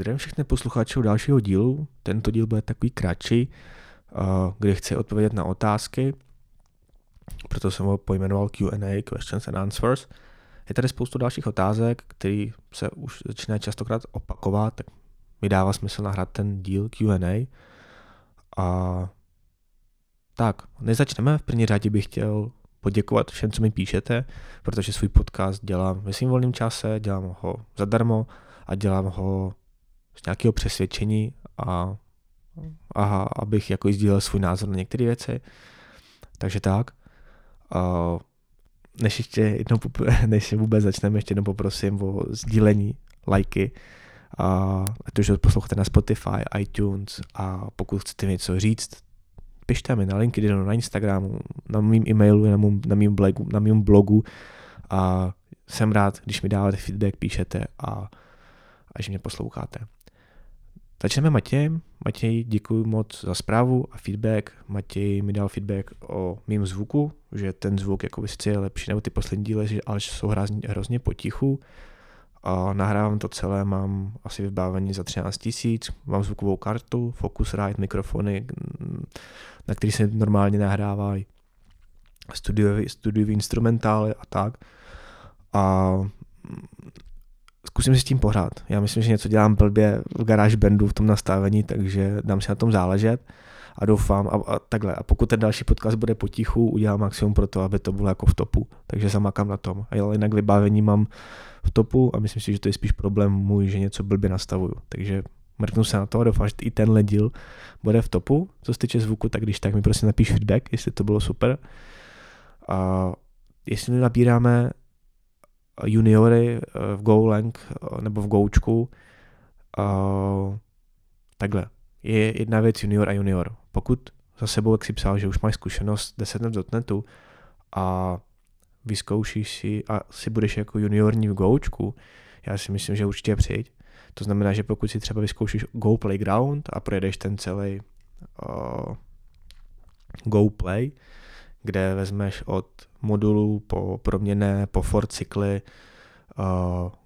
Zdravím všechny posluchačů dalšího dílu. Tento díl bude takový kratší, kde chci odpovědět na otázky, proto jsem ho pojmenoval Q&A, Questions and Answers. Je tady spoustu dalších otázek, které se už začínají častokrát opakovat, tak mi dává smysl nahrát ten díl Q&A. A tak, nezačneme. V první řadě bych chtěl poděkovat všem, co mi píšete, protože svůj podcast dělám ve svým volném čase, dělám ho zadarmo a dělám ho z nějakého přesvědčení a, a abych jako sdílel svůj názor na některé věci. Takže tak. A než ještě jednou, než vůbec začneme, ještě jednou poprosím o sdílení, lajky, a to, že posloucháte na Spotify, iTunes a pokud chcete něco říct, pište mi na LinkedInu, na Instagramu, na mým e-mailu, na mým, na mým, blogu, na mým blogu a jsem rád, když mi dáváte feedback, píšete a, a že mě posloucháte. Začneme Matějem. Matěj, děkuji moc za zprávu a feedback. Matěj mi dal feedback o mým zvuku, že ten zvuk jako sice je lepší nebo ty poslední díly, ale jsou hrozně, potichu. A nahrávám to celé, mám asi vybavení za 13 tisíc, mám zvukovou kartu, Focusrite, mikrofony, na který se normálně nahrávají studiový, studiový instrumentály a tak. A zkusím si s tím pohrát. Já myslím, že něco dělám blbě v garáž bandu v tom nastavení, takže dám si na tom záležet a doufám a, a takhle. A pokud ten další podcast bude potichu, udělám maximum pro to, aby to bylo jako v topu. Takže zamakám na tom. A jinak vybavení mám v topu a myslím si, že to je spíš problém můj, že něco blbě nastavuju. Takže mrknu se na to a doufám, že i tenhle díl bude v topu. Co se týče zvuku, tak když tak mi prosím napíš feedback, jestli to bylo super. A jestli nabíráme juniory eh, v GoLang eh, nebo v Goučku, takhle. Je jedna věc junior a junior. Pokud za sebou, jak si psal, že už máš zkušenost 10 let z .NETu a vyzkoušíš si a si budeš jako juniorní v Goučku, já si myslím, že určitě přijď. To znamená, že pokud si třeba vyzkoušíš Go Playground a projedeš ten celý uh, Go Play, kde vezmeš od modulů po proměné, po for cykly, uh,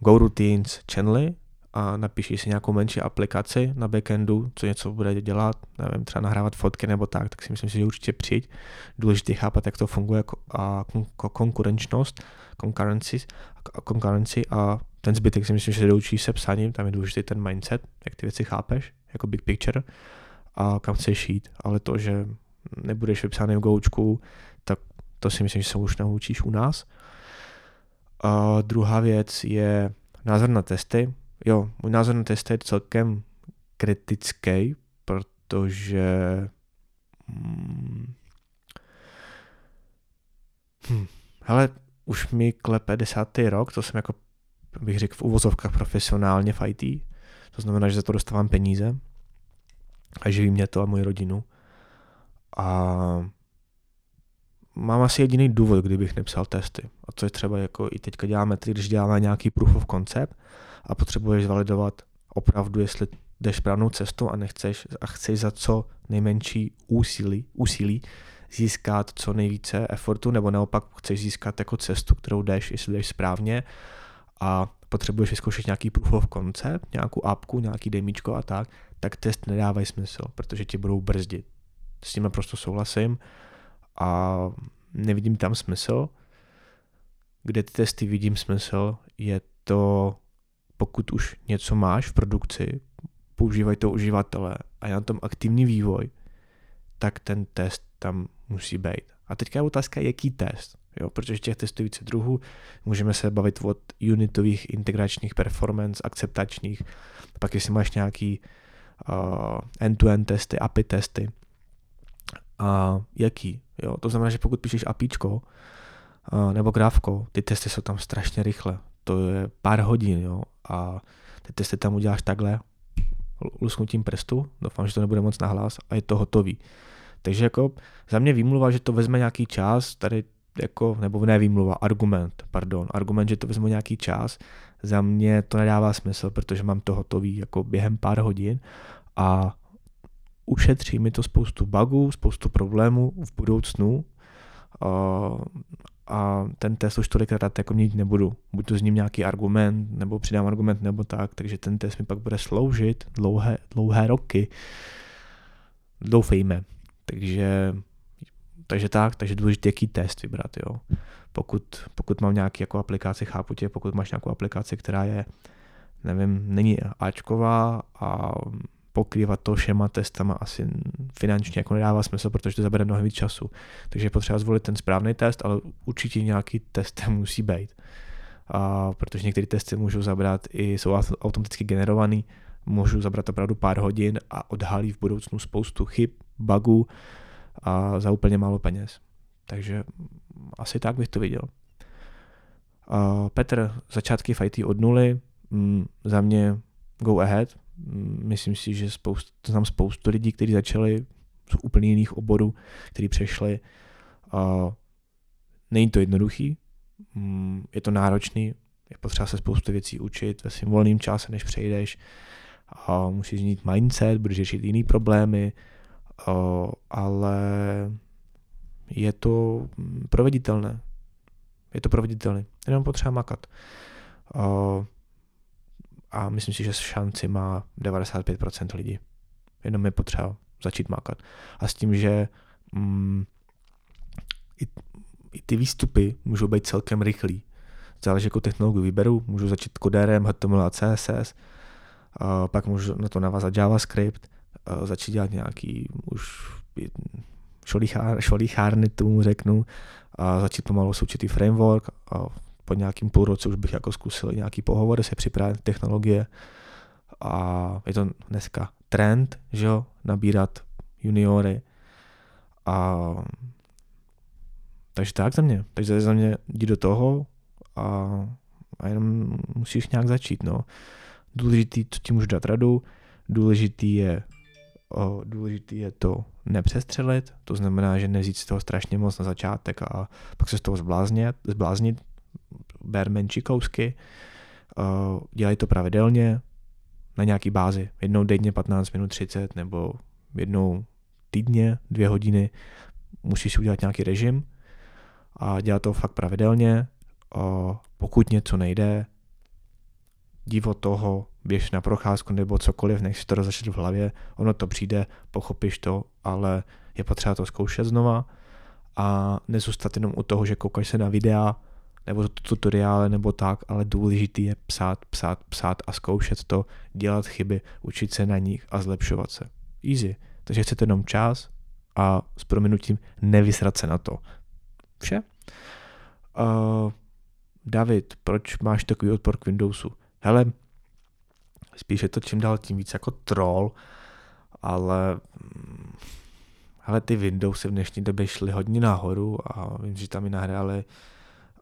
Go Routines, channely a napíšeš si nějakou menší aplikaci na backendu, co něco bude dělat, nevím, třeba nahrávat fotky nebo tak, tak si myslím, že určitě přijď. Důležité chápat, jak to funguje a konkurenčnost, concurrency a ten zbytek si myslím, že se doučí se psaním, tam je důležitý ten mindset, jak ty věci chápeš, jako big picture a kam chceš jít, ale to, že nebudeš vypsaný v goučku, tak to si myslím, že se už naučíš u nás. A druhá věc je názor na testy. Jo, můj názor na testy je celkem kritický, protože hmm, hm, hele, už mi klepe desátý rok, to jsem jako bych řekl v uvozovkách profesionálně v IT. To znamená, že za to dostávám peníze a živí mě to a moji rodinu. A mám asi jediný důvod, kdybych nepsal testy. A to je třeba jako i teďka děláme, když děláme nějaký proof of concept a potřebuješ validovat opravdu, jestli jdeš správnou cestou a nechceš a chceš za co nejmenší úsilí, úsilí získat co nejvíce effortu, nebo naopak chceš získat jako cestu, kterou jdeš, jestli jdeš správně a potřebuješ vyzkoušet nějaký proof of concept, nějakou apku, nějaký demíčko a tak, tak test nedávají smysl, protože ti budou brzdit. S tím naprosto souhlasím a nevidím tam smysl. Kde ty testy vidím smysl, je to, pokud už něco máš v produkci, používají to uživatelé a je na tom aktivní vývoj, tak ten test tam musí být. A teďka je otázka, jaký test. Jo, protože těch testů více druhů. Můžeme se bavit od unitových, integračních, performance, akceptačních. Pak jestli máš nějaký uh, end-to-end testy, API testy. A jaký? Jo, to znamená, že pokud píšeš APIčko nebo grávko, ty testy jsou tam strašně rychle. To je pár hodin, jo. A ty testy tam uděláš takhle, lusknutím prstu, doufám, že to nebude moc nahlas a je to hotový. Takže jako za mě výmluva, že to vezme nějaký čas, tady jako, nebo ne výmluva, argument, pardon, argument, že to vezmu nějaký čas, za mě to nedává smysl, protože mám to hotový jako během pár hodin a ušetří mi to spoustu bugů, spoustu problémů v budoucnu Uh, a ten test už tolikrát jako měnit nebudu. Buď to s ním nějaký argument, nebo přidám argument, nebo tak, takže ten test mi pak bude sloužit dlouhé, dlouhé roky. Doufejme. Takže, takže tak, takže důležité, jaký test vybrat, jo. Pokud, pokud mám nějaký jako aplikaci, chápu tě, pokud máš nějakou aplikaci, která je, nevím, není Ačková a pokrývat to všema testama asi finančně jako nedává smysl, protože to zabere mnohem víc času. Takže je potřeba zvolit ten správný test, ale určitě nějaký test musí být. A protože některé testy můžou zabrat i jsou automaticky generovaný, můžou zabrat opravdu pár hodin a odhalí v budoucnu spoustu chyb, bugů a za úplně málo peněz. Takže asi tak bych to viděl. Petr, začátky fighty od nuly, mm, za mě go ahead, myslím si, že spoustu, znám spoustu lidí, kteří začali z úplně jiných oborů, kteří přešli. Uh, není to jednoduchý, um, je to náročný, je potřeba se spoustu věcí učit ve svým volným čase, než přejdeš. Uh, musíš změnit mindset, budeš řešit jiný problémy, ale je to proveditelné. Je to proveditelné. Jenom potřeba makat. A myslím si, že šanci má 95% lidí. Jenom je potřeba začít mákat. A s tím, že mm, i, i ty výstupy můžou být celkem rychlý. Záleží, jakou technologii vyberu, můžu začít kodérem, HTML a CSS, a pak můžu na to navázat JavaScript, začít dělat nějaký už šolichárny, tomu řeknu, a začít pomalu s určitý framework a po nějakým půl roce už bych jako zkusil nějaký pohovor, se připravit technologie a je to dneska trend, že jo, nabírat juniory a takže tak za mě. Takže za mě jdi do toho a, a jenom musíš nějak začít, no. Důležitý, co ti můžu dát radu, důležitý je, o, důležitý je to nepřestřelit, to znamená, že nezít z toho strašně moc na začátek a pak se z toho zbláznit, zbláznit ber menší kousky, uh, dělej to pravidelně na nějaký bázi. Jednou denně 15 minut 30 nebo jednou týdně, dvě hodiny musíš si udělat nějaký režim a dělat to fakt pravidelně. Uh, pokud něco nejde, divo toho, běž na procházku nebo cokoliv, než si to rozešet v hlavě, ono to přijde, pochopíš to, ale je potřeba to zkoušet znova a nezůstat jenom u toho, že koukáš se na videa, nebo tutoriály nebo tak, ale důležitý je psát, psát, psát a zkoušet to, dělat chyby, učit se na nich a zlepšovat se. Easy. Takže chcete jenom čas a s prominutím nevysrat se na to. Vše. Uh, David, proč máš takový odpor k Windowsu? Hele, spíš je to čím dál tím víc jako troll, ale hele, ty Windowsy v dnešní době šly hodně nahoru a vím, že tam i nahráli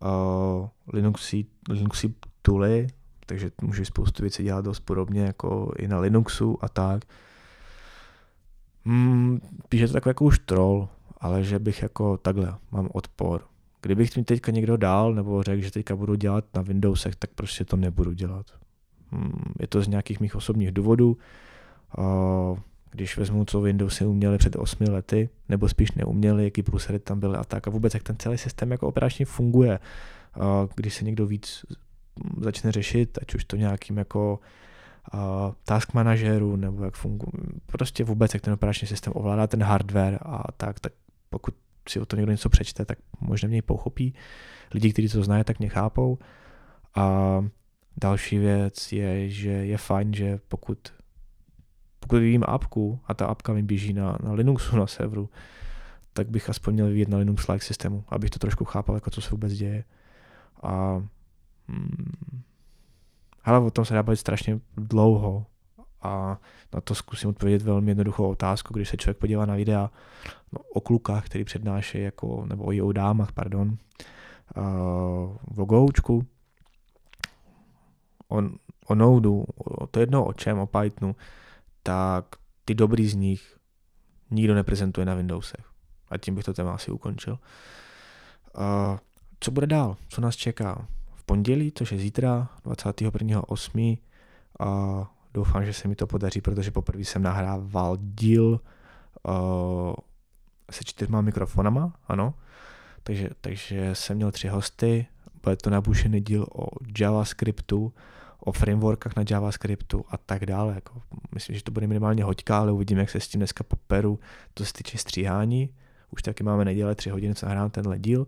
uh, Linuxy, Linuxy tooly, takže můžeš spoustu věcí dělat dost podobně jako i na Linuxu a tak. Hmm, píše to takový jako už troll, ale že bych jako takhle, mám odpor. Kdybych mi teďka někdo dal nebo řekl, že teďka budu dělat na Windowsech, tak prostě to nebudu dělat. Hmm, je to z nějakých mých osobních důvodů. Uh, když vezmu, co Windowsy uměli před 8 lety, nebo spíš neuměli, jaký průsery tam byly a tak, a vůbec jak ten celý systém jako operačně funguje, když se někdo víc začne řešit, ať už to nějakým jako task manažeru, nebo jak funguje, prostě vůbec jak ten operační systém ovládá ten hardware a tak, tak pokud si o to někdo něco přečte, tak možná mě pochopí. Lidi, kteří to znají, tak mě chápou. A další věc je, že je fajn, že pokud pokud vyvíjím apku a ta apka mi běží na, na Linuxu na serveru, tak bych aspoň měl vyvíjet na Linux-like systému, abych to trošku chápal, jako co se vůbec děje. A hmm, ale o tom se dá bavit strašně dlouho a na to zkusím odpovědět velmi jednoduchou otázku, když se člověk podívá na videa no, o klukách, který přednáší, jako, nebo i o dámách, pardon, uh, o Goučku, o, o Nodu, o, to jedno o čem, o Pythonu, tak ty dobrý z nich nikdo neprezentuje na Windowsech. A tím bych to téma asi ukončil. Co bude dál? Co nás čeká? V pondělí, což je zítra, 21.8. A doufám, že se mi to podaří, protože poprvé jsem nahrával díl se čtyřma mikrofonama, ano. Takže, takže jsem měl tři hosty, bude to nabušený díl o JavaScriptu, o frameworkách na JavaScriptu a tak dále. Jako, myslím, že to bude minimálně hoďka, ale uvidím, jak se s tím dneska poperu, to se týče stříhání. Už taky máme neděle tři hodiny, co nahrám tenhle díl,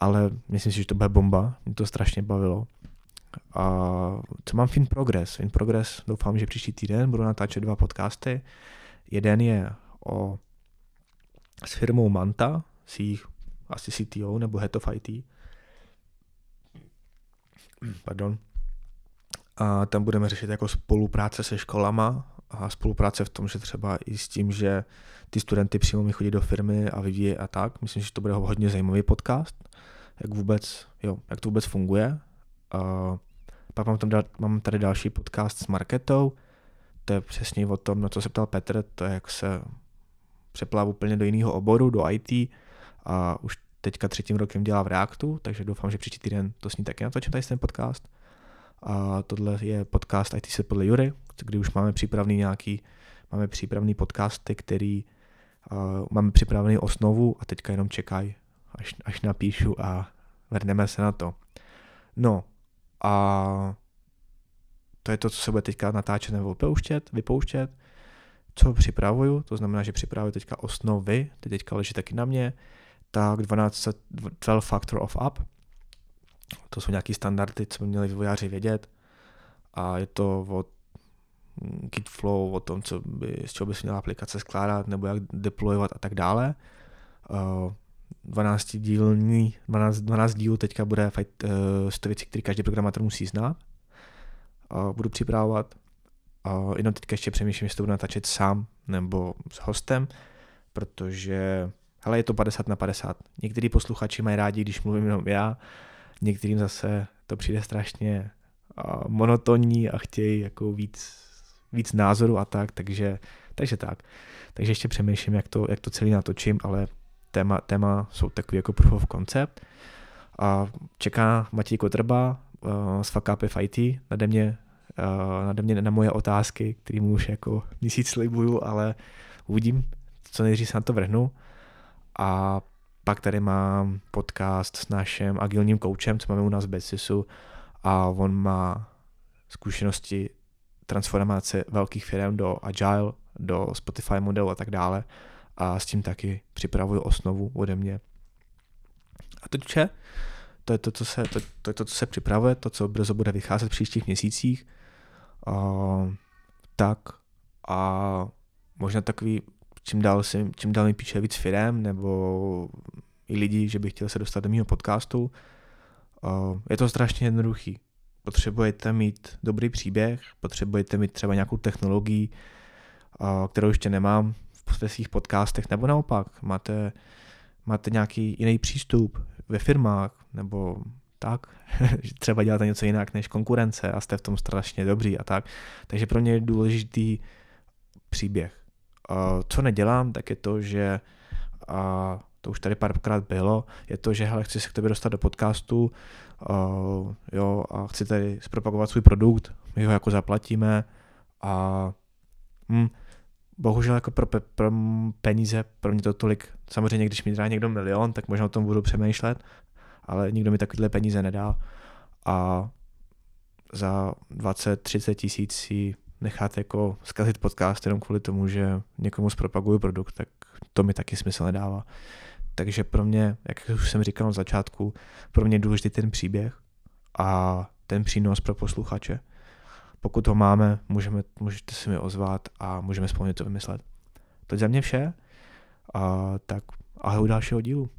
ale myslím si, že to bude bomba, mě to strašně bavilo. A co mám Fin Progress? Fin Progress doufám, že příští týden budu natáčet dva podcasty. Jeden je o s firmou Manta, s jejich asi CTO nebo Head of IT. Pardon. A tam budeme řešit jako spolupráce se školama a spolupráce v tom, že třeba i s tím, že ty studenty přímo mi chodí do firmy a vyvíjí a tak. Myslím, že to bude hodně zajímavý podcast, jak vůbec, jo, jak to vůbec funguje. A pak mám, tam, mám tady další podcast s Marketou, to je přesně o tom, na co se ptal Petr, to je jak se přeplav úplně do jiného oboru, do IT a už teďka třetím rokem dělá v Reactu, takže doufám, že příští týden to s ní taky natočím tady ten podcast. A tohle je podcast IT se podle Jury, kdy už máme připravený nějaký, máme připravený podcasty, který uh, máme připravený osnovu a teďka jenom čekají, až, až napíšu a vrhneme se na to. No a to je to, co se bude teďka natáčet nebo vypouštět, vypouštět. Co připravuju, to znamená, že připravuju teďka osnovy, ty teďka leží taky na mě, tak 12, 12 factor of up, to jsou nějaký standardy, co by měli vývojáři vědět a je to o Git flow, o tom, co by, z čeho by se měla aplikace skládat, nebo jak deployovat a tak dále. 12 dílní, 12, 12 dílů teďka bude fakt, uh, to věci, které každý programátor musí znát. Uh, budu připravovat. Uh, jenom teďka ještě přemýšlím, jestli to budu natáčet sám nebo s hostem, protože hele, je to 50 na 50. Někteří posluchači mají rádi, když mluvím jenom já, některým zase to přijde strašně monotonní a chtějí jako víc, víc názoru a tak, takže, takže tak. Takže ještě přemýšlím, jak to, jak to celý natočím, ale téma, téma jsou takový jako proof of concept. A čeká Matěj Kotrba uh, z Fakapy v IT nade mě, uh, nade mě na moje otázky, které mu už jako měsíc slibuju, ale uvidím, co nejdřív se na to vrhnu. A pak tady mám podcast s naším agilním koučem, co máme u nás v Besisu a on má zkušenosti transformace velkých firm do Agile, do Spotify modelu a tak dále a s tím taky připravuju osnovu ode mě. A to vše, to je to, co se, to, to, je to, co se připravuje, to, co brzo bude vycházet v příštích měsících. A, tak a možná takový, čím dál, si, čím dál mi píše víc firem nebo i lidí, že by chtěl se dostat do mého podcastu. A, je to strašně jednoduchý. Potřebujete mít dobrý příběh, potřebujete mít třeba nějakou technologii, kterou ještě nemám, ve svých podcastech, nebo naopak, máte, máte nějaký jiný přístup ve firmách, nebo tak, že třeba děláte něco jinak než konkurence a jste v tom strašně dobří a tak. Takže pro mě je důležitý příběh. Co nedělám, tak je to, že a to už tady párkrát bylo, je to, že hele, chci se k tobě dostat do podcastu uh, jo, a chci tady zpropagovat svůj produkt, my ho jako zaplatíme a hm, bohužel jako pro, pe, pro peníze, pro mě to tolik, samozřejmě když mi dá někdo milion, tak možná o tom budu přemýšlet, ale nikdo mi takovýhle peníze nedá a za 20-30 tisíc si nechat jako zkazit podcast jenom kvůli tomu, že někomu zpropaguju produkt, tak to mi taky smysl nedává. Takže pro mě, jak už jsem říkal na začátku, pro mě je důležitý ten příběh a ten přínos pro posluchače. Pokud ho máme, můžeme, můžete si mi ozvat a můžeme spolu něco vymyslet. To je za mě vše. A, tak ahoj dalšího dílu.